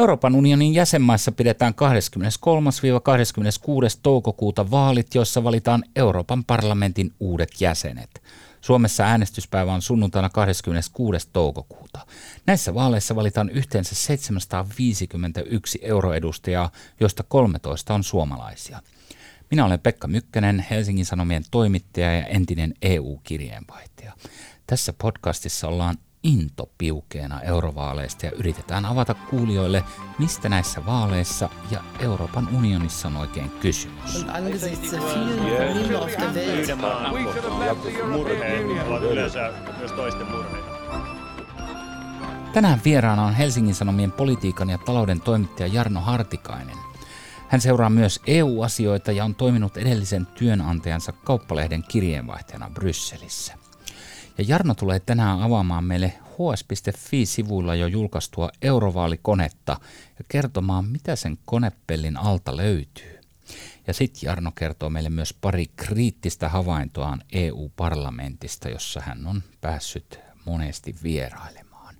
Euroopan unionin jäsenmaissa pidetään 23-26. toukokuuta vaalit, joissa valitaan Euroopan parlamentin uudet jäsenet. Suomessa äänestyspäivä on sunnuntaina 26. toukokuuta. Näissä vaaleissa valitaan yhteensä 751 euroedustajaa, joista 13 on suomalaisia. Minä olen Pekka Mykkänen, Helsingin Sanomien toimittaja ja entinen EU-kirjeenvaihtaja. Tässä podcastissa ollaan into piukeena eurovaaleista ja yritetään avata kuulijoille, mistä näissä vaaleissa ja Euroopan unionissa on oikein kysymys. Tänään vieraana on Helsingin Sanomien politiikan ja talouden toimittaja Jarno Hartikainen. Hän seuraa myös EU-asioita ja on toiminut edellisen työnantajansa kauppalehden kirjeenvaihtajana Brysselissä. Ja Jarno tulee tänään avaamaan meille hs.fi-sivuilla jo julkaistua eurovaalikonetta ja kertomaan, mitä sen konepellin alta löytyy. Ja sitten Jarno kertoo meille myös pari kriittistä havaintoaan EU-parlamentista, jossa hän on päässyt monesti vierailemaan.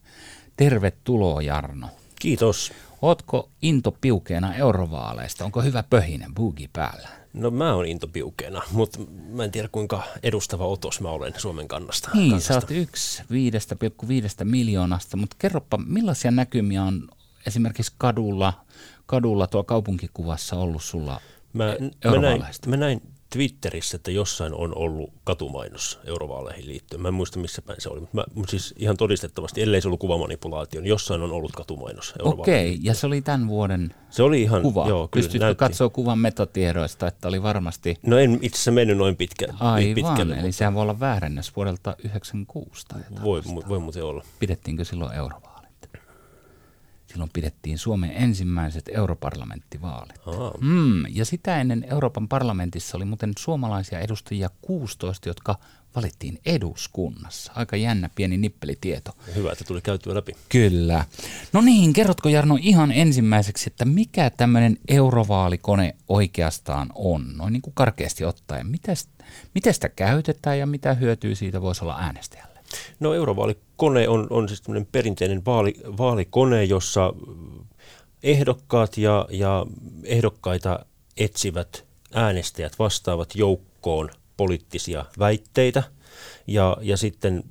Tervetuloa Jarno. Kiitos. Ootko into piukeena eurovaaleista? Onko hyvä pöhinen bugi päällä? No mä oon into piukeena, mutta mä en tiedä kuinka edustava otos mä olen Suomen kannasta. Niin, kannasta. sä oot yksi 5,5 miljoonasta, mutta kerropa millaisia näkymiä on esimerkiksi kadulla, kadulla tuo kaupunkikuvassa ollut sulla mä, mä, näin, mä näin Twitterissä, että jossain on ollut katumainos eurovaaleihin liittyen. Mä en muista missä päin se oli, mutta, mä, mutta siis ihan todistettavasti, ellei se ollut kuvamanipulaatio, niin jossain on ollut katumainos Okei, ja se oli tämän vuoden se oli ihan, kuva. Joo, Pystytkö katsoa kuvan metatiedoista, että oli varmasti... No en itse asiassa mennyt noin pitkä, Aivan, pitkälle. eli mutta... sehän voi olla väärennös vuodelta 96 tai voi, voi muuten olla. Pidettiinkö silloin eurovaa? Silloin pidettiin Suomen ensimmäiset europarlamenttivaalit. Mm, ja sitä ennen Euroopan parlamentissa oli muuten suomalaisia edustajia 16, jotka valittiin eduskunnassa. Aika jännä pieni nippelitieto. Hyvä, että tuli käytyä läpi. Kyllä. No niin, kerrotko Jarno ihan ensimmäiseksi, että mikä tämmöinen eurovaalikone oikeastaan on? Noin niin kuin karkeasti ottaen. Miten sitä käytetään ja mitä hyötyä siitä voisi olla äänestäjälle? No eurovaalikone on, on siis perinteinen vaali, vaalikone, jossa ehdokkaat ja, ja ehdokkaita etsivät äänestäjät vastaavat joukkoon poliittisia väitteitä. Ja, ja sitten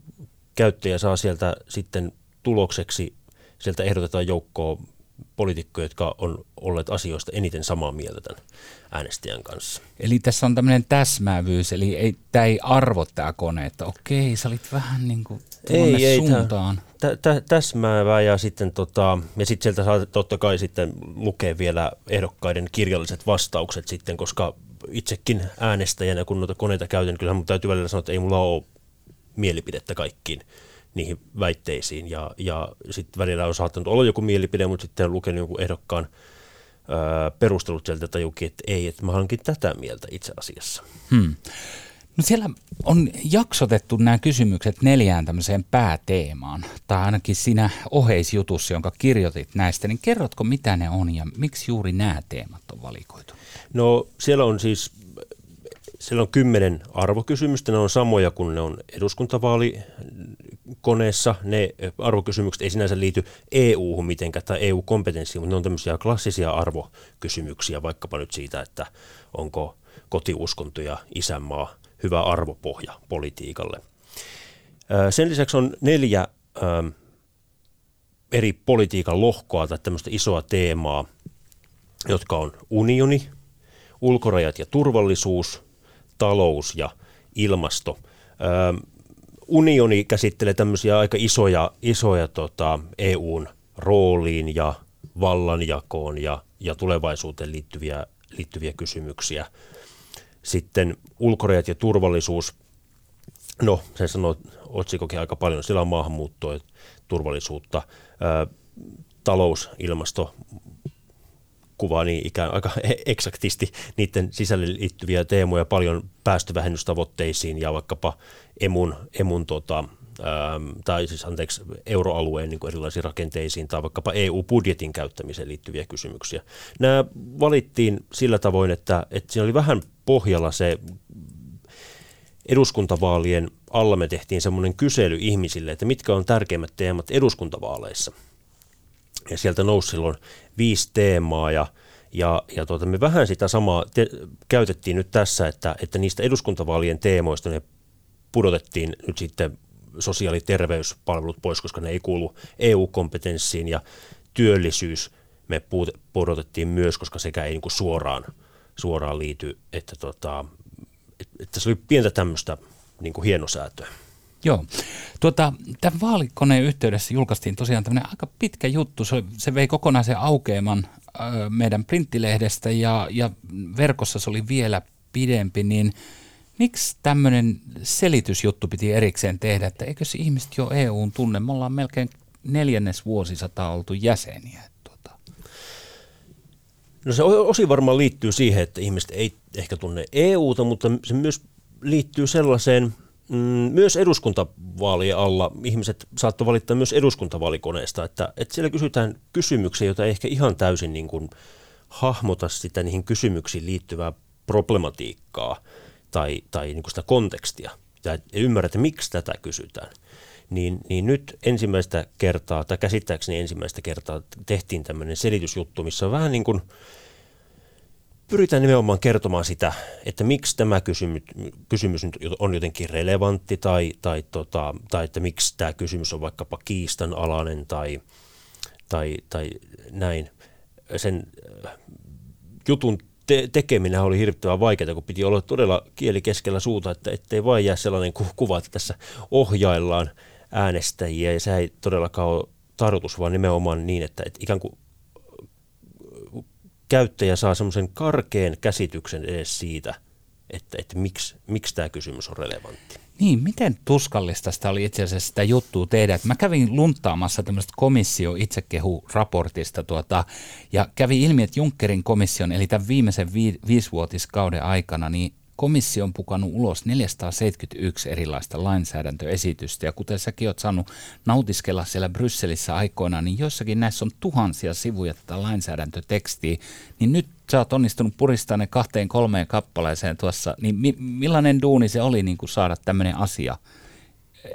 käyttäjä saa sieltä sitten tulokseksi, sieltä ehdotetaan joukkoon poliitikkoja, jotka on olleet asioista eniten samaa mieltä tämän äänestäjän kanssa. Eli tässä on tämmöinen täsmäävyys, eli ei, tämä ei arvo tämä kone, että okei, sä olit vähän niin kuin ei, ei, suuntaan. Tä, tä, täsmäävää ja sitten tota, ja sit sieltä saa totta kai sitten lukea vielä ehdokkaiden kirjalliset vastaukset sitten, koska itsekin äänestäjänä, kun noita koneita käytän, kyllähän mun täytyy välillä sanoa, että ei mulla ole mielipidettä kaikkiin niihin väitteisiin. Ja, ja sitten välillä on saattanut olla joku mielipide, mutta sitten on lukenut jonkun ehdokkaan ää, perustelut sieltä tajukin, että ei, että mä hankin tätä mieltä itse asiassa. Hmm. No siellä on jaksotettu nämä kysymykset neljään tämmöiseen pääteemaan, tai ainakin siinä oheisjutussa, jonka kirjoitit näistä, niin kerrotko mitä ne on ja miksi juuri nämä teemat on valikoitu? No siellä on siis siellä on kymmenen arvokysymystä, ne on samoja kuin ne on eduskuntavaalikoneessa. Ne arvokysymykset ei sinänsä liity EU-hun mitenkään tai EU-kompetenssiin, mutta ne on tämmöisiä klassisia arvokysymyksiä, vaikkapa nyt siitä, että onko kotiuskonto ja isänmaa hyvä arvopohja politiikalle. Sen lisäksi on neljä eri politiikan lohkoa tai tämmöistä isoa teemaa, jotka on unioni, ulkorajat ja turvallisuus – talous ja ilmasto. Unioni käsittelee tämmöisiä aika isoja, isoja tota, EUn rooliin ja vallanjakoon ja, ja tulevaisuuteen liittyviä, liittyviä kysymyksiä. Sitten ulkorajat ja turvallisuus, no se sanoo otsikokin aika paljon, sillä on maahanmuuttoa ja turvallisuutta, ö, talous, ilmasto, kuvaa niin ikään aika eksaktisti niiden sisälle liittyviä teemoja paljon päästövähennystavoitteisiin ja vaikkapa emun, emun tota, ähm, tai siis anteeksi, euroalueen niin erilaisiin rakenteisiin tai vaikkapa EU-budjetin käyttämiseen liittyviä kysymyksiä. Nämä valittiin sillä tavoin, että, että siinä oli vähän pohjalla se eduskuntavaalien alla me tehtiin semmoinen kysely ihmisille, että mitkä on tärkeimmät teemat eduskuntavaaleissa – Ja sieltä nousi silloin viisi teemaa ja, ja, ja tuota, me vähän sitä samaa te, käytettiin nyt tässä, että, että niistä eduskuntavaalien teemoista ne pudotettiin nyt sitten sosiaali- ja terveyspalvelut pois, koska ne ei kuulu EU-kompetenssiin ja työllisyys me pudotettiin myös, koska sekä ei niin kuin suoraan, suoraan liity, että, tota, että se oli pientä tämmöistä niin kuin hienosäätöä. Joo. Tuota, tämän vaalikoneen yhteydessä julkaistiin tosiaan tämmöinen aika pitkä juttu. Se, se vei kokonaisen aukeaman meidän printtilehdestä ja, ja verkossa se oli vielä pidempi, niin miksi tämmöinen selitysjuttu piti erikseen tehdä, että eikös ihmiset jo EUn tunne? Me ollaan melkein neljännes vuosisata oltu jäseniä. Tuota. No se osi varmaan liittyy siihen, että ihmiset ei ehkä tunne EUta, mutta se myös liittyy sellaiseen – myös eduskuntavaalien alla ihmiset saattoi valittaa myös eduskuntavaalikoneesta, että, että siellä kysytään kysymyksiä, joita ei ehkä ihan täysin niin kuin hahmota sitä niihin kysymyksiin liittyvää problematiikkaa tai, tai niin kuin sitä kontekstia ja ymmärrä, että miksi tätä kysytään. Niin, niin nyt ensimmäistä kertaa, tai käsittääkseni ensimmäistä kertaa tehtiin tämmöinen selitysjuttu, missä on vähän niin kuin – pyritään nimenomaan kertomaan sitä, että miksi tämä kysymys, kysymys on jotenkin relevantti tai, tai, tota, tai että miksi tämä kysymys on vaikkapa kiistanalainen tai, tai, tai näin. Sen äh, jutun te- tekeminen oli hirvittävän vaikeaa, kun piti olla todella kieli keskellä suuta, että ettei vain jää sellainen kuva, että tässä ohjaillaan äänestäjiä ja se ei todellakaan ole tarkoitus, vaan nimenomaan niin, että, että ikään kuin käyttäjä saa semmoisen karkeen käsityksen edes siitä, että, että miksi, miksi tämä kysymys on relevantti. Niin, miten tuskallista sitä oli itse asiassa sitä juttua tehdä? Mä kävin luntaamassa tämmöistä komissio itsekehu-raportista tuota, ja kävi ilmi, että Junckerin komission, eli tämän viimeisen vi- viisivuotiskauden aikana, niin komissio on pukannut ulos 471 erilaista lainsäädäntöesitystä. Ja kuten säkin oot saanut nautiskella siellä Brysselissä aikoinaan, niin joissakin näissä on tuhansia sivuja tätä lainsäädäntötekstiä, niin nyt sä oot onnistunut puristaa ne kahteen kolmeen kappaleeseen tuossa, niin mi- millainen duuni se oli niin saada tämmöinen asia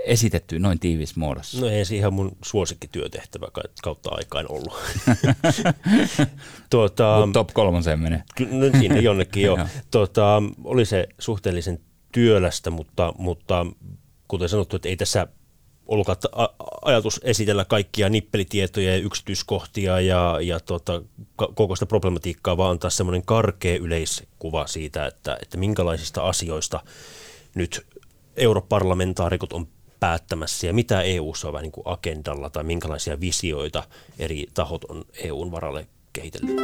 esitetty noin tiivis muodossa? No ei se ihan mun suosikkityötehtävä kautta aikaan ollut. tuota, Mut top kolmoseen menee. No sinne jonnekin jo. tuota, oli se suhteellisen työlästä, mutta, mutta kuten sanottu, että ei tässä ollut ajatus esitellä kaikkia nippelitietoja ja yksityiskohtia ja, ja tota, koko sitä problematiikkaa, vaan antaa semmoinen karkea yleiskuva siitä, että, että minkälaisista asioista nyt europarlamentaarikot on päättämässä ja mitä EU:ssa on vähän niin kuin agendalla tai minkälaisia visioita eri tahot on EUn varalle kehitellyt.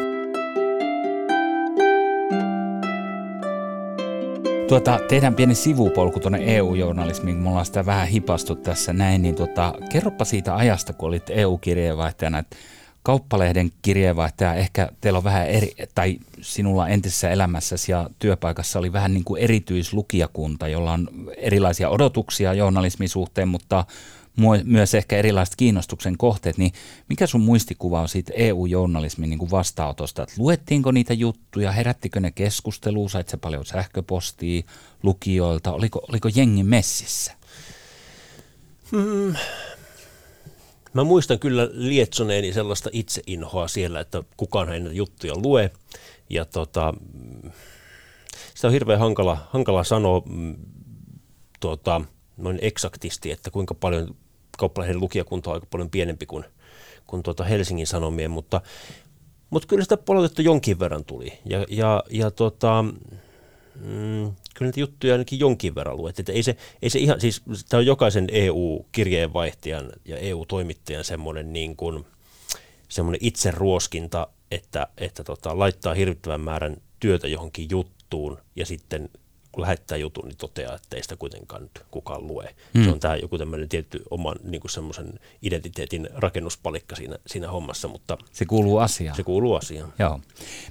Tuota, tehdään pieni sivupolku tuonne EU-journalismiin, kun me ollaan sitä vähän hipastu tässä näin, niin tuota, kerropa siitä ajasta, kun olit EU-kirjeenvaihtajana, että kauppalehden kirjeenvaihtaja, ehkä teillä on vähän eri, tai sinulla entisessä elämässäsi ja työpaikassa oli vähän niin kuin erityislukijakunta, jolla on erilaisia odotuksia journalismin suhteen, mutta myös ehkä erilaiset kiinnostuksen kohteet, niin mikä sun muistikuva on siitä EU-journalismin niin kuin vastaanotosta? Että luettiinko niitä juttuja, herättikö ne keskustelua, sait se paljon sähköpostia lukijoilta, oliko, oliko jengi messissä? Hmm, Mä muistan kyllä lietsoneeni sellaista itseinhoa siellä, että kukaan ei näitä juttuja lue. Ja tota, sitä on hirveän hankala, hankala sanoa mm, tuota, noin eksaktisti, että kuinka paljon kauppalehden lukijakunta on aika paljon pienempi kuin, kuin tuota Helsingin Sanomien, mutta, mutta kyllä sitä palautetta jonkin verran tuli. Ja, ja, ja tota, mm, kyllä niitä juttuja ainakin jonkin verran luet. Että ei se, ei se ihan, siis tämä on jokaisen EU-kirjeenvaihtajan ja EU-toimittajan semmoinen niin kuin, semmoinen itseruoskinta, että, että tota, laittaa hirvittävän määrän työtä johonkin juttuun ja sitten lähettää jutun, niin toteaa, että ei sitä kuitenkaan nyt kukaan lue. Hmm. Se on tämä joku tämmöinen tietty oman niin kuin semmoisen identiteetin rakennuspalikka siinä, siinä hommassa, mutta se kuuluu asiaan. Se kuuluu asiaan. Joo.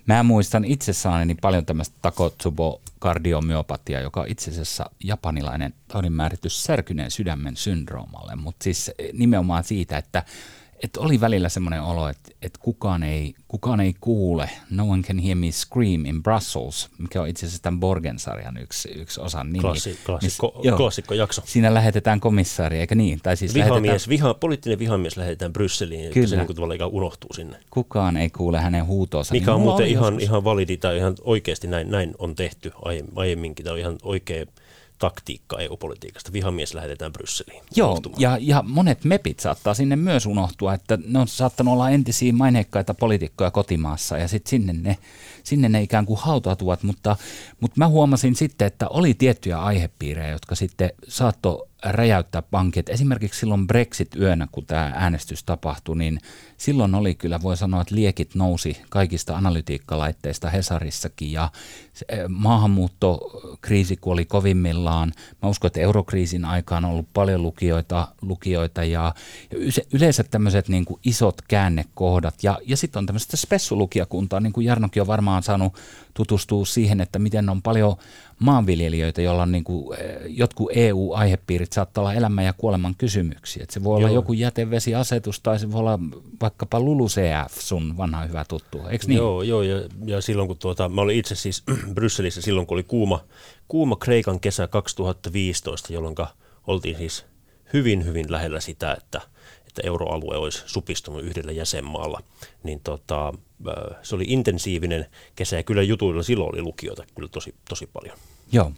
Mä muistan itse saaneeni paljon tämmöistä takotsubo kardiomyopatia, joka on itse asiassa japanilainen taudinmääritys särkyneen sydämen syndroomalle, mutta siis nimenomaan siitä, että että oli välillä semmoinen olo, että, että kukaan, ei, kukaan ei kuule, no one can hear me scream in Brussels, mikä on itse asiassa tämän Borgen-sarjan yksi, yksi osa nimi. Klassi, klassikko, miss, joo, klassikko jakso. Siinä lähetetään komissaari, eikä niin? Tai siis vihamies, viha, poliittinen vihamies lähetetään Brysseliin, Kyllä. että se niin kuin unohtuu sinne. Kukaan ei kuule hänen huutoonsa. Mikä niin on muuten ihan, ihan validi tai ihan oikeasti näin, näin on tehty aiemminkin. Tämä on ihan oikea taktiikka EU-politiikasta. Vihamies lähetetään Brysseliin. Joo, ja, ja monet mepit saattaa sinne myös unohtua, että ne on saattanut olla entisiä maineikkaita poliitikkoja kotimaassa ja sitten sinne ne, sinne ne ikään kuin hautautuvat, mutta, mutta mä huomasin sitten, että oli tiettyjä aihepiirejä, jotka sitten saattoi räjäyttää pankit. Esimerkiksi silloin Brexit-yönä, kun tämä äänestys tapahtui, niin silloin oli kyllä, voi sanoa, että liekit nousi kaikista analytiikkalaitteista Hesarissakin ja maahanmuuttokriisi, kun oli kovimmillaan. Mä uskon, että eurokriisin aikaan on ollut paljon lukijoita, lukijoita ja, ja yleensä tämmöiset niin kuin isot käännekohdat. Ja, ja sitten on tämmöistä spessulukijakuntaa, niin kuin Jarnokin on varmaan saanut tutustua siihen, että miten on paljon maanviljelijöitä, joilla on niin kuin, eh, jotkut EU-aihepiirit saattaa olla elämän ja kuoleman kysymyksiä. Et se voi Joo. olla joku jätevesiasetus tai se voi olla vaikkapa LULUCF, sun vanha hyvä tuttu, eikö niin? Joo, joo ja, ja silloin kun tuota, mä olin itse siis Brysselissä silloin, kun oli kuuma, kuuma Kreikan kesä 2015, jolloin oltiin siis hyvin, hyvin lähellä sitä, että, että euroalue olisi supistunut yhdellä jäsenmaalla, niin tota, se oli intensiivinen kesä ja kyllä jutuilla silloin oli lukijoita kyllä tosi, tosi paljon. Joo.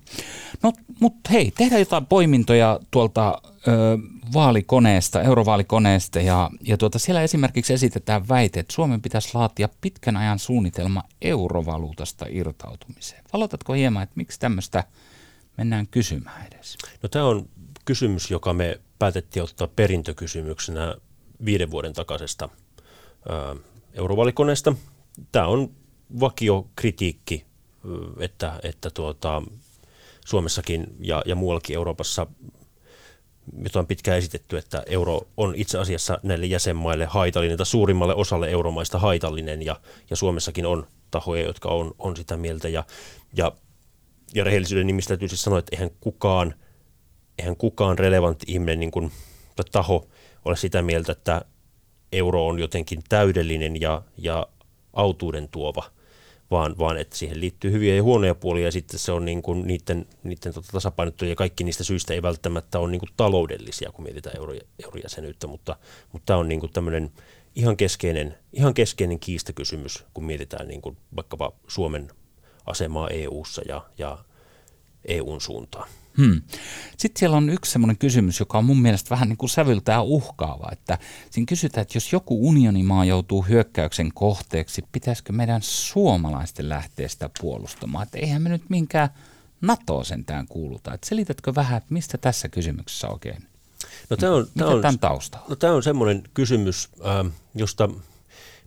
No, mutta hei, tehdään jotain poimintoja tuolta ö, vaalikoneesta, eurovaalikoneesta ja, ja tuota, siellä esimerkiksi esitetään väite, että Suomen pitäisi laatia pitkän ajan suunnitelma eurovaluutasta irtautumiseen. Valotatko hieman, että miksi tämmöistä mennään kysymään edes? No tämä on kysymys, joka me päätettiin ottaa perintökysymyksenä viiden vuoden takaisesta ö, eurovaalikoneesta. Tämä on vakiokritiikki, että, että tuota, Suomessakin ja, ja muuallakin Euroopassa jota on pitkään esitetty, että euro on itse asiassa näille jäsenmaille haitallinen tai suurimmalle osalle euromaista haitallinen ja, ja Suomessakin on tahoja, jotka on, on sitä mieltä ja, ja, ja rehellisyyden nimistä täytyy siis sanoa, että eihän kukaan, eihän kukaan relevantti ihminen niin kuin, taho ole sitä mieltä, että euro on jotenkin täydellinen ja, ja autuuden tuova, vaan, vaan että siihen liittyy hyviä ja huonoja puolia. Ja sitten se on niin kuin niiden, niiden tota tasapainottu ja kaikki niistä syistä ei välttämättä ole niin kuin taloudellisia, kun mietitään euro, eurojäsenyyttä, mutta, mutta tämä on niin kuin tämmöinen ihan keskeinen, ihan keskeinen kiistakysymys, kun mietitään niin kuin vaikkapa Suomen asemaa EU:ssa ja, ja EUn suuntaan. Hmm. Sitten siellä on yksi sellainen kysymys, joka on mun mielestä vähän niin kuin sävyltää uhkaava, että siinä kysytään, että jos joku unionimaa joutuu hyökkäyksen kohteeksi, pitäisikö meidän suomalaisten lähteä sitä puolustamaan? Että eihän me nyt minkään NATO sentään kuuluta. Että selitätkö vähän, että mistä tässä kysymyksessä oikein? No, tämä on, tämä on, tämän taustalla? No, tämä on semmoinen kysymys, äh, josta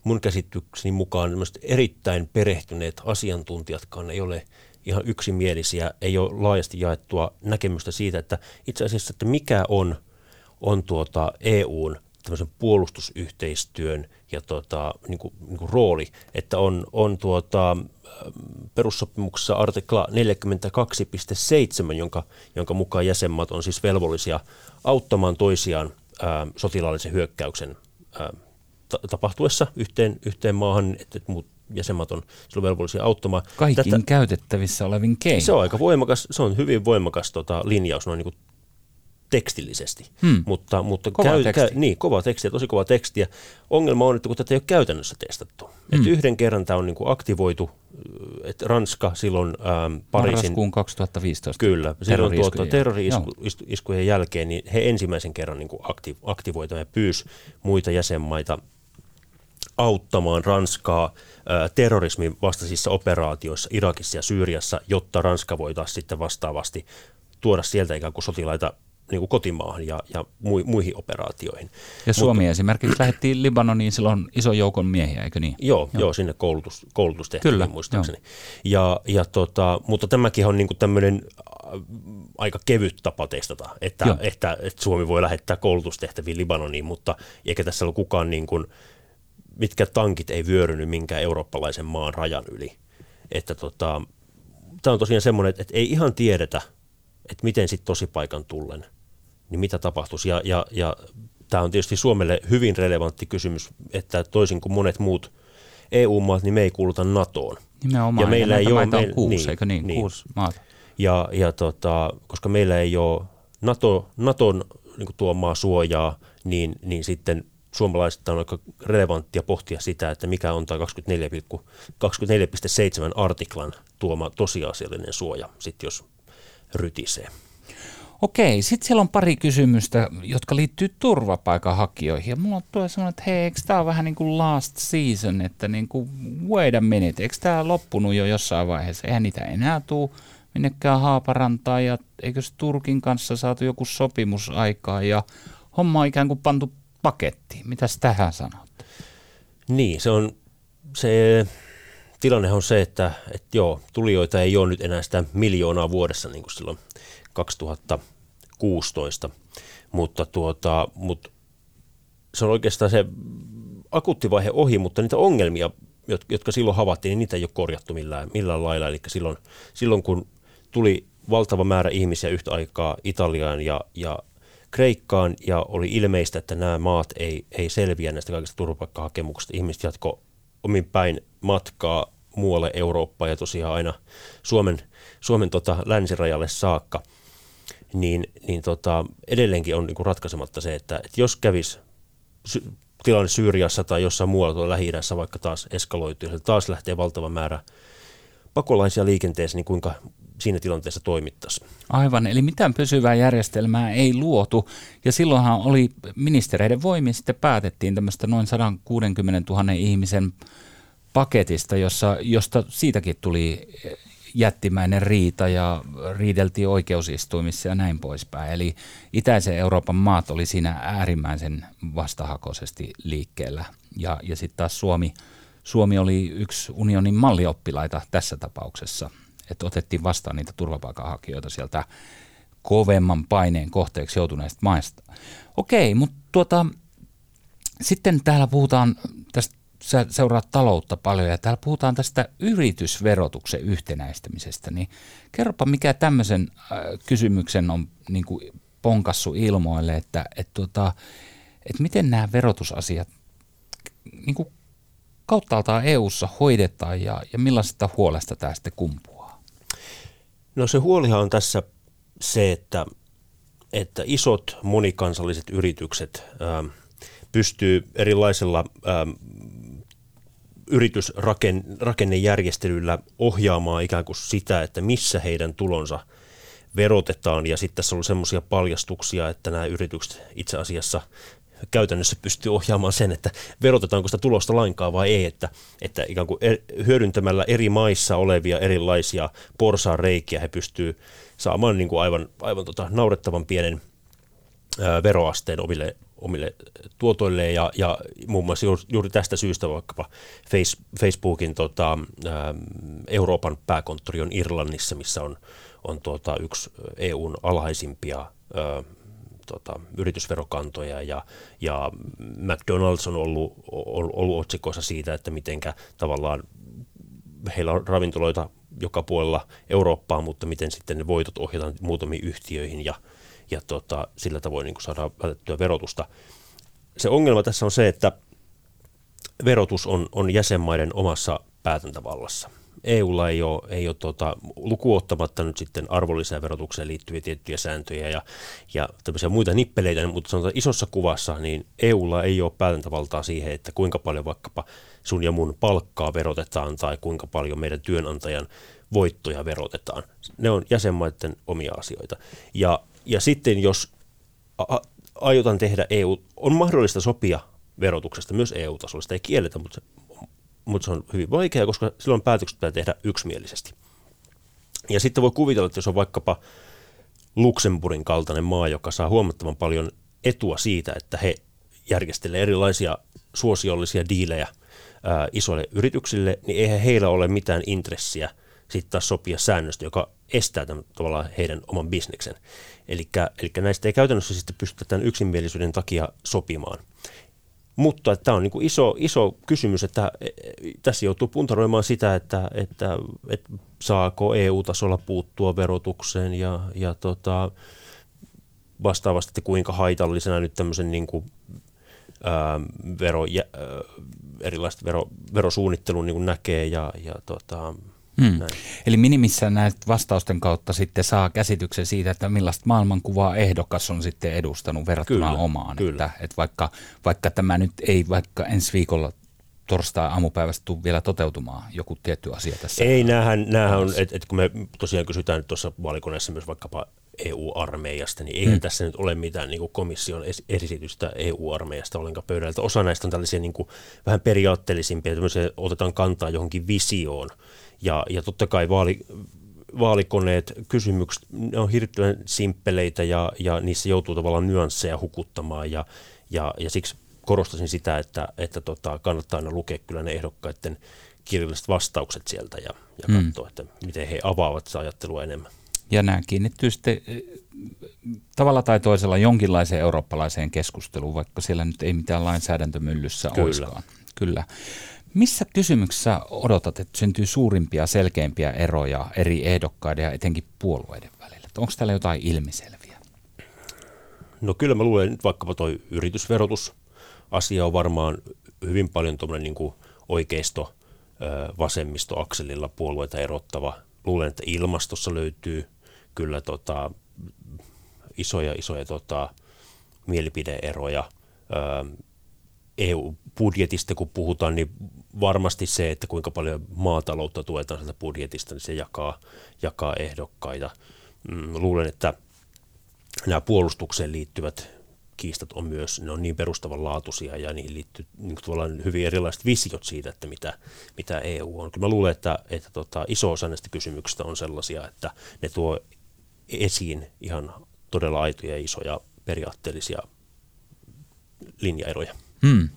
mun käsitykseni mukaan erittäin perehtyneet asiantuntijatkaan ei ole – ihan yksimielisiä, ei ole laajasti jaettua näkemystä siitä, että itse asiassa, että mikä on, on tuota EUn tämmöisen puolustusyhteistyön ja tuota, niin kuin, niin kuin rooli, että on, on tuota, perussopimuksessa artikla 42.7, jonka, jonka mukaan jäsenmaat on siis velvollisia auttamaan toisiaan ää, sotilaallisen hyökkäyksen ää, tapahtuessa yhteen, yhteen maahan, että muut jäsenmaat on silloin velvollisia auttamaan. Kaikin Tätä, käytettävissä olevin keino. Se on aika voimakas, se on hyvin voimakas tota, linjaus noin niin kuin tekstillisesti. Hmm. Mutta, mutta kova käy, teksti. Käy, niin, kova tekstiä, tosi kova tekstiä. Ongelma on, että kun tätä ei ole käytännössä testattu. Hmm. Että yhden kerran tämä on niin kuin aktivoitu, että Ranska silloin ähm, Pariisin... Marraskuun 2015. Kyllä, silloin tuota, terrori-iskujen jälkeen niin he ensimmäisen kerran niin kuin aktiv, aktivoivat ja pyysi muita jäsenmaita auttamaan Ranskaa terrorismin vastaisissa operaatioissa Irakissa ja Syyriassa, jotta Ranska voitaisiin sitten vastaavasti tuoda sieltä ikään kuin sotilaita niin kuin kotimaahan ja, ja muihin operaatioihin. Ja Suomi Mutta, esimerkiksi lähetti Libanoniin silloin ison joukon miehiä, eikö niin? Joo, joo. joo sinne koulutus, koulutustehtäviin Kyllä, muistaakseni. Ja, ja tota, mutta tämäkin on niin kuin tämmöinen aika kevyt tapa testata, että, että, että Suomi voi lähettää koulutustehtäviin Libanoniin, mutta eikä tässä ole kukaan niin kuin, mitkä tankit ei vyörynyt minkään eurooppalaisen maan rajan yli. Että tota, tämä on tosiaan semmoinen, että, että ei ihan tiedetä, että miten sitten tosipaikan tullen, niin mitä tapahtuisi. Ja, ja, ja tämä on tietysti Suomelle hyvin relevantti kysymys, että toisin kuin monet muut EU-maat, niin me ei kuuluta NATOon. Nimenomaan, ja meillä ja ei ole, meil, kuusi, niin, eikö niin, niin, kuusi maata. Ja, ja tota, koska meillä ei ole NATO, NATOn niin tuomaa suojaa, niin, niin sitten suomalaiset on aika relevanttia pohtia sitä, että mikä on tämä 24,7 artiklan tuoma tosiasiallinen suoja, sit jos rytisee. Okei, sitten siellä on pari kysymystä, jotka liittyy turvapaikanhakijoihin. Ja mulla tuo sellainen, että hei, eikö tämä ole vähän niin kuin last season, että niin kuin wait a minute, eikö tämä loppunut jo jossain vaiheessa? Eihän niitä enää tule minnekään Haaparantaan ja eikö Turkin kanssa saatu joku sopimus aikaa ja homma on ikään kuin pantu pakettiin. Mitäs tähän sanot? Niin, se on se tilanne on se, että, että joo, tulijoita ei ole nyt enää sitä miljoonaa vuodessa niin kuin silloin 2016, mutta, tuota, mutta se on oikeastaan se akuutti vaihe ohi, mutta niitä ongelmia, jotka silloin havaittiin, niin niitä ei ole korjattu millään, millään lailla. Eli silloin, silloin kun tuli valtava määrä ihmisiä yhtä aikaa Italiaan ja, ja Kreikkaan ja oli ilmeistä, että nämä maat ei, ei selviä näistä kaikista turvapaikkahakemuksista. Ihmiset jatko omin päin matkaa muualle Eurooppaan ja tosiaan aina Suomen, Suomen tota länsirajalle saakka. Niin, niin tota, edelleenkin on niin ratkaisematta se, että, että jos kävisi sy- tilanne Syyriassa tai jossain muualla tuolla lähi vaikka taas eskaloituu, ja taas lähtee valtava määrä pakolaisia liikenteessä, niin kuinka siinä tilanteessa toimittaisiin. Aivan, eli mitään pysyvää järjestelmää ei luotu, ja silloinhan oli ministereiden voimin sitten päätettiin tämmöistä noin 160 000 ihmisen paketista, jossa, josta siitäkin tuli jättimäinen riita ja riideltiin oikeusistuimissa ja näin poispäin. Eli itäisen Euroopan maat oli siinä äärimmäisen vastahakoisesti liikkeellä. Ja, ja sitten taas Suomi, Suomi oli yksi unionin mallioppilaita tässä tapauksessa – että otettiin vastaan niitä turvapaikanhakijoita sieltä kovemman paineen kohteeksi joutuneista maista. Okei, mutta tuota, sitten täällä puhutaan tästä sä seuraat taloutta paljon ja täällä puhutaan tästä yritysverotuksen yhtenäistämisestä, niin kerropa mikä tämmöisen äh, kysymyksen on niin kuin ponkassu ilmoille, että, että, tuota, että miten nämä verotusasiat niin kuin kauttaaltaan EU-ssa hoidetaan ja, ja millaisesta huolesta tämä sitten kumpuu? No se huolihan on tässä se, että, että isot monikansalliset yritykset ää, pystyy erilaisilla ää, yritysrakennejärjestelyllä ohjaamaan ikään kuin sitä, että missä heidän tulonsa verotetaan. Ja sitten tässä on semmoisia paljastuksia, että nämä yritykset itse asiassa käytännössä pystyy ohjaamaan sen, että verotetaanko sitä tulosta lainkaan vai ei, että, että ikään kuin er, hyödyntämällä eri maissa olevia erilaisia porsaan reikiä he pystyy saamaan niin kuin aivan, aivan tota naurettavan pienen ää, veroasteen omille, omille tuotoilleen ja, ja muun muassa juuri, tästä syystä vaikkapa face, Facebookin tota, ää, Euroopan pääkonttori on Irlannissa, missä on, on tuota, yksi EUn alhaisimpia ää, tota, yritysverokantoja ja, ja McDonald's on ollut, ollut, otsikoissa siitä, että mitenkä tavallaan heillä on ravintoloita joka puolella Eurooppaa, mutta miten sitten ne voitot ohjataan muutamiin yhtiöihin ja, ja tota, sillä tavoin niin saadaan vältettyä verotusta. Se ongelma tässä on se, että verotus on, on jäsenmaiden omassa päätäntävallassa – EUlla ei ole, ei ole tuota, lukuottamatta nyt sitten arvonlisäverotukseen liittyviä tiettyjä sääntöjä ja, ja tämmöisiä muita nippeleitä, mutta sanotaan isossa kuvassa, niin EUlla ei ole päätäntävaltaa siihen, että kuinka paljon vaikkapa sun ja mun palkkaa verotetaan tai kuinka paljon meidän työnantajan voittoja verotetaan. Ne on jäsenmaiden omia asioita. Ja, ja sitten jos a- aiotaan tehdä EU, on mahdollista sopia verotuksesta myös EU-tasolla. Sitä ei kielletä, mutta mutta se on hyvin vaikeaa, koska silloin päätökset pitää tehdä yksimielisesti. Ja sitten voi kuvitella, että jos on vaikkapa Luxemburgin kaltainen maa, joka saa huomattavan paljon etua siitä, että he järjestelee erilaisia suosiollisia diilejä ää, isoille yrityksille, niin eihän heillä ole mitään intressiä sitten taas sopia säännöstä, joka estää tämän, tavallaan heidän oman bisneksen. Eli näistä ei käytännössä sitten pystytä tämän yksimielisyyden takia sopimaan. Mutta tämä on niin kuin iso, iso kysymys, että e, e, tässä joutuu puntaroimaan sitä, että, että, että saako EU-tasolla puuttua verotukseen ja, ja tota, vastaavasti, että kuinka haitallisena nyt tämmöisen niin kuin ää, vero, ää, erilaiset vero, verosuunnittelun niin näkee ja, ja tota, Hmm. Eli minimissä näitä vastausten kautta sitten saa käsityksen siitä, että millaista maailmankuvaa ehdokas on sitten edustanut verrattuna kyllä, omaan. Kyllä. Että, että vaikka, vaikka tämä nyt ei vaikka ensi viikolla torstai aamupäivästä tule vielä toteutumaan joku tietty asia tässä. Ei, näähän, näähän on, että et kun me tosiaan kysytään nyt tuossa vaalikoneessa myös vaikkapa EU-armeijasta, niin eihän hmm. tässä nyt ole mitään niin komission esitystä EU-armeijasta ollenkaan pöydältä. Osa näistä on tällaisia niin kuin, vähän periaatteellisimpia, otetaan kantaa johonkin visioon. Ja, ja totta kai vaali, vaalikoneet, kysymykset, ne on hirveän simppeleitä ja, ja niissä joutuu tavallaan nyansseja hukuttamaan ja, ja, ja siksi korostaisin sitä, että, että tota, kannattaa aina lukea kyllä ne ehdokkaiden kirjalliset vastaukset sieltä ja, ja mm. katsoa, että miten he avaavat sitä ajattelua enemmän. Ja nämä kiinnittyy sitten eh, tavalla tai toisella jonkinlaiseen eurooppalaiseen keskusteluun, vaikka siellä nyt ei mitään lainsäädäntömyllyssä Kyllä. olisikaan. Kyllä. Missä kysymyksessä odotat, että syntyy suurimpia, selkeimpiä eroja eri ehdokkaiden ja etenkin puolueiden välillä? Onko täällä jotain ilmiselviä? No kyllä mä luulen, että vaikkapa tuo yritysverotus asia on varmaan hyvin paljon tuommoinen niin oikeisto vasemmistoakselilla puolueita erottava. Luulen, että ilmastossa löytyy kyllä tota, isoja, isoja tota, mielipideeroja. EU-budjetista kun puhutaan, niin varmasti se, että kuinka paljon maataloutta tuetaan sieltä budjetista, niin se jakaa, jakaa ehdokkaita. Mm, luulen, että nämä puolustukseen liittyvät kiistat on myös, ne on niin perustavanlaatuisia ja niihin liittyy niin kuin hyvin erilaiset visiot siitä, että mitä, mitä EU on. Kyllä mä luulen, että, että tota, iso osa näistä kysymyksistä on sellaisia, että ne tuo esiin ihan todella aitoja ja isoja periaatteellisia linjaeroja. Hmm.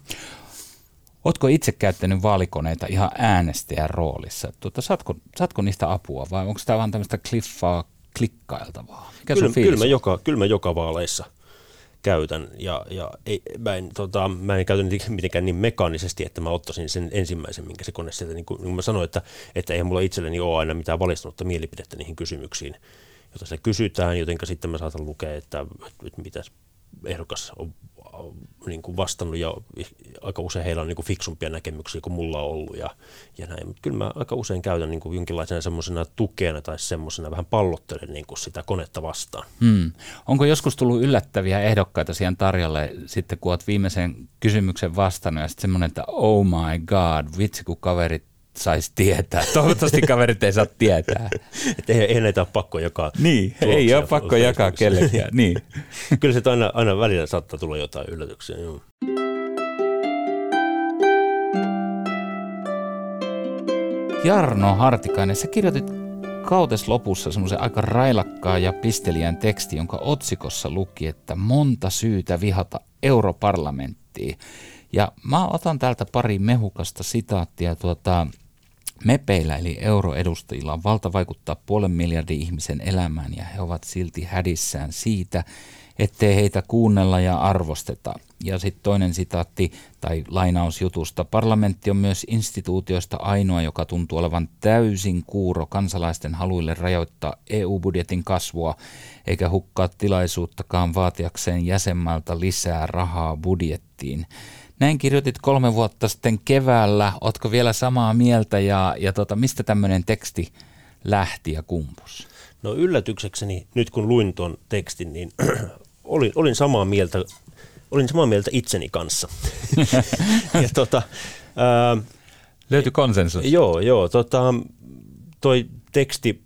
Oletko itse käyttänyt vaalikoneita ihan äänestäjän roolissa? Tuota, saatko, saatko niistä apua vai onko tämä vain tämmöistä kliffaa klikkailtavaa? Mikä kyllä, kyllä, mä joka, kyllä mä joka vaaleissa käytän ja, ja ei, mä, en, tota, mä en käytä niitä mitenkään niin mekaanisesti, että mä ottaisin sen ensimmäisen, minkä se kone sieltä, niin kuin, niin kuin mä sanoin, että, että eihän mulla itselleni ole aina mitään valistunutta mielipidettä niihin kysymyksiin, jota se kysytään, jotenka sitten mä saatan lukea, että, että, että mitä ehdokas on niin kuin vastannut ja aika usein heillä on niin kuin fiksumpia näkemyksiä kuin mulla on ollut ja, ja näin. Mutta kyllä mä aika usein käytän niin kuin jonkinlaisena semmoisena tukena tai semmoisena vähän pallottelen niin kuin sitä konetta vastaan. Hmm. Onko joskus tullut yllättäviä ehdokkaita siihen tarjolle sitten, kun olet viimeisen kysymyksen vastannut ja sitten semmoinen, että oh my god, vitsi kun kaverit saisi tietää. Toivottavasti kaverit ei saa tietää. Että ei, ei näitä ole pakko jakaa. Niin, ei ole pakko jakaa kellekään. Niin. Kyllä se aina, aina välillä saattaa tulla jotain yllätyksiä. Joo. Jarno Hartikainen, sä kirjoitit kautes lopussa semmoisen aika railakkaan ja pisteliän teksti, jonka otsikossa luki, että monta syytä vihata europarlamenttiin. Ja mä otan täältä pari mehukasta sitaattia tuota, Mepeillä eli euroedustajilla on valta vaikuttaa puolen miljardin ihmisen elämään ja he ovat silti hädissään siitä, ettei heitä kuunnella ja arvosteta. Ja sitten toinen sitaatti tai lainaus jutusta. Parlamentti on myös instituutioista ainoa, joka tuntuu olevan täysin kuuro kansalaisten haluille rajoittaa EU-budjetin kasvua, eikä hukkaa tilaisuuttakaan vaatiakseen jäsenmältä lisää rahaa budjettiin. Näin kirjoitit kolme vuotta sitten keväällä. Ootko vielä samaa mieltä ja, ja tota, mistä tämmöinen teksti lähti ja kumpus? No yllätyksekseni, nyt kun luin tuon tekstin, niin olin, olin samaa mieltä olin samaa mieltä itseni kanssa. ja tota, ää, Löytyi konsensus. Joo, joo. Tota, toi teksti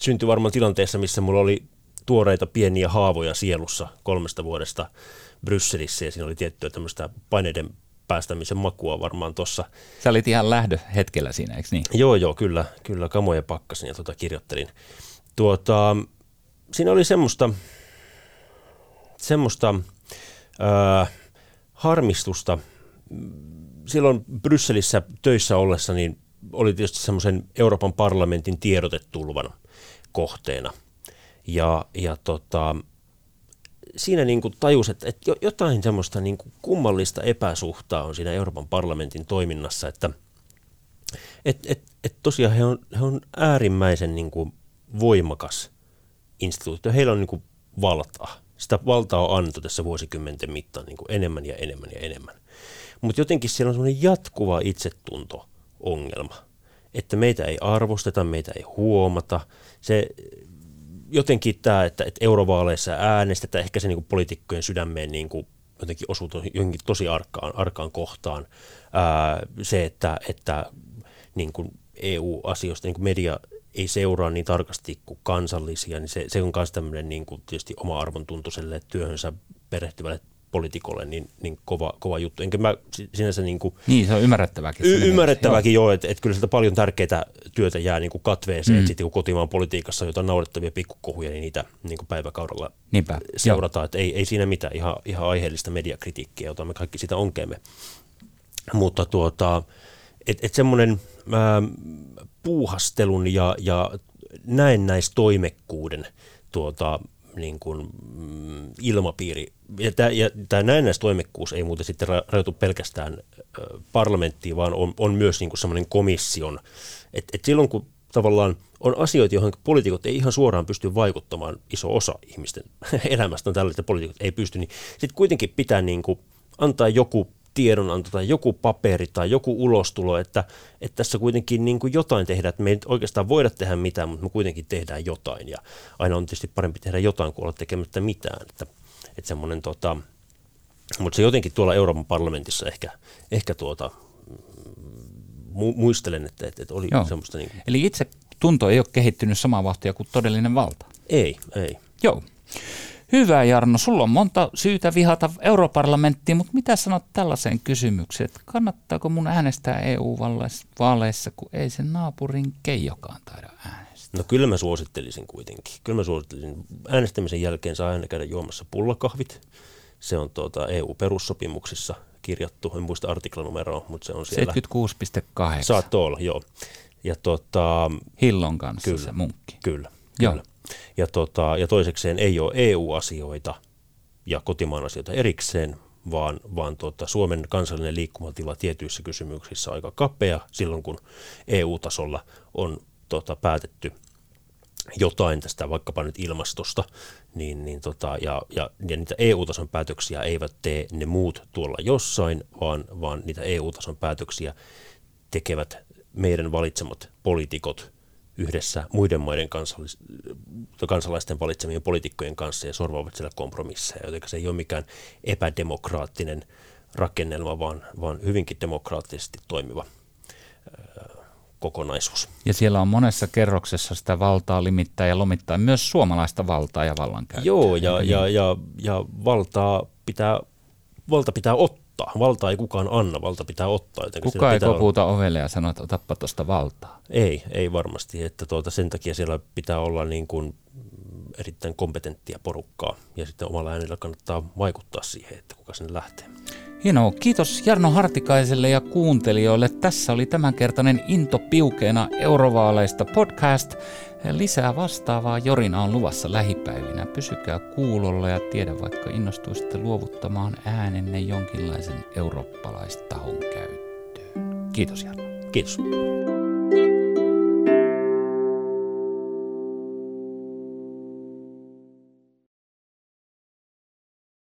syntyi varmaan tilanteessa, missä mulla oli tuoreita pieniä haavoja sielussa kolmesta vuodesta Brysselissä ja siinä oli tiettyä tämmöistä paineiden päästämisen makua varmaan tuossa. Sä olit ihan lähdö hetkellä siinä, eikö niin? Joo, joo, kyllä, kyllä kamoja pakkasin ja tuota kirjoittelin. Tuota, siinä oli semmoista, semmoista äh, harmistusta. Silloin Brysselissä töissä ollessa niin oli tietysti semmoisen Euroopan parlamentin tiedotetulvan kohteena. Ja, ja tota, siinä niin kuin tajus, että, että jotain semmoista niin kuin kummallista epäsuhtaa on siinä Euroopan parlamentin toiminnassa, että et, et, et tosiaan he on, he on äärimmäisen niin kuin voimakas instituutio. Heillä on niin kuin valtaa Sitä valtaa on annettu tässä vuosikymmenten mittaan niin kuin enemmän ja enemmän ja enemmän. Mutta jotenkin siellä on semmoinen jatkuva itsetunto-ongelma, että meitä ei arvosteta, meitä ei huomata. Se jotenkin tämä, että, että eurovaaleissa äänestetään, ehkä se niin kuin poliitikkojen sydämeen niin kuin jotenkin osuu to, johonkin tosi arkaan, arkaan kohtaan. Ää, se, että, että niin kuin EU-asioista niin kuin media ei seuraa niin tarkasti kuin kansallisia, niin se, se on myös tämmöinen niin kuin tietysti oma arvontuntoiselle työhönsä perehtyvälle poliitikolle niin, niin kova, kova juttu. Enkä mä sinänsä niin kuin, Niin, se on ymmärrettävääkin. Y- ymmärrettävääkin joo, että, että kyllä sitä paljon tärkeää työtä jää niin kuin katveeseen, mm. että sitten kun kotimaan politiikassa jotain naurettavia pikkukohuja, niin niitä niin kuin päiväkaudella Niinpä, seurataan. Että ei, ei siinä mitään ihan, ihan aiheellista mediakritiikkiä, jota me kaikki sitä onkeemme. Mutta tuota, että et semmoinen puuhastelun ja, ja näennäistoimekkuuden tuota, niin kuin, mm, ilmapiiri. Ja tämä, ja tämä näennäistoimekkuus ei muuten sitten rajoitu pelkästään parlamenttiin, vaan on, on myös niin kuin semmoinen komission. Että et silloin kun tavallaan on asioita, joihin poliitikot ei ihan suoraan pysty vaikuttamaan, iso osa ihmisten elämästä on tällaista, että poliitikot ei pysty, niin sitten kuitenkin pitää niin kuin antaa joku tiedonanto tai joku paperi tai joku ulostulo, että, että tässä kuitenkin niin kuin jotain tehdään, että me ei oikeastaan voida tehdä mitään, mutta me kuitenkin tehdään jotain ja aina on tietysti parempi tehdä jotain kuin olla tekemättä mitään, että, että semmoinen tota, mutta se jotenkin tuolla Euroopan parlamentissa ehkä, ehkä tuota, mu- muistelen, että, että oli Joo. semmoista. Niin kuin... Eli itse tunto ei ole kehittynyt samaa vauhtia kuin todellinen valta. Ei, ei. Joo. Hyvä Jarno, sulla on monta syytä vihata europarlamenttiin, mutta mitä sanot tällaiseen kysymykseen, että kannattaako mun äänestää EU-vaaleissa, kun ei sen naapurin keijokaan taida äänestää? No kyllä mä suosittelisin kuitenkin. Kyllä mä suosittelisin. Äänestämisen jälkeen saa aina käydä juomassa pullakahvit. Se on tuota EU-perussopimuksissa kirjattu, en muista artiklanumeroa, mutta se on siellä. 76.8. Saattoi olla, joo. Ja tota, Hillon kanssa kyllä, se munkki. Kyllä, kyllä. Joo. Ja, tota, ja toisekseen ei ole EU-asioita ja kotimaan asioita erikseen, vaan, vaan tota, Suomen kansallinen liikkumatila tietyissä kysymyksissä aika kapea silloin, kun EU-tasolla on tota, päätetty jotain tästä vaikkapa nyt ilmastosta, niin, niin tota, ja, ja, ja niitä EU-tason päätöksiä eivät tee ne muut tuolla jossain, vaan, vaan niitä EU-tason päätöksiä tekevät meidän valitsemat poliitikot yhdessä muiden maiden kansallis- kansalaisten valitsemien poliitikkojen kanssa ja sorvaavat siellä kompromisseja, joten se ei ole mikään epädemokraattinen rakennelma, vaan, vaan hyvinkin demokraattisesti toimiva kokonaisuus. Ja siellä on monessa kerroksessa sitä valtaa limittää ja lomittaa myös suomalaista valtaa ja vallankäyttöä. Joo, ja, ja, ja, ja valtaa pitää, valta pitää ottaa ottaa. Valtaa ei kukaan anna, valta pitää ottaa. Kuka ei kopuuta olla... ovelle ja sano, että otappa tuosta valtaa? Ei, ei varmasti. Että tuota, sen takia siellä pitää olla niin kuin erittäin kompetenttia porukkaa ja sitten omalla äänellä kannattaa vaikuttaa siihen, että kuka sinne lähtee. Hienoa. Kiitos Jarno Hartikaiselle ja kuuntelijoille. Tässä oli tämänkertainen Into Piukeena Eurovaaleista podcast. Lisää vastaavaa Jorina on luvassa lähipäivinä. Pysykää kuulolla ja tiedä vaikka innostuisitte luovuttamaan äänenne jonkinlaisen eurooppalaistahon käyttöön. Kiitos Jarno. Kiitos.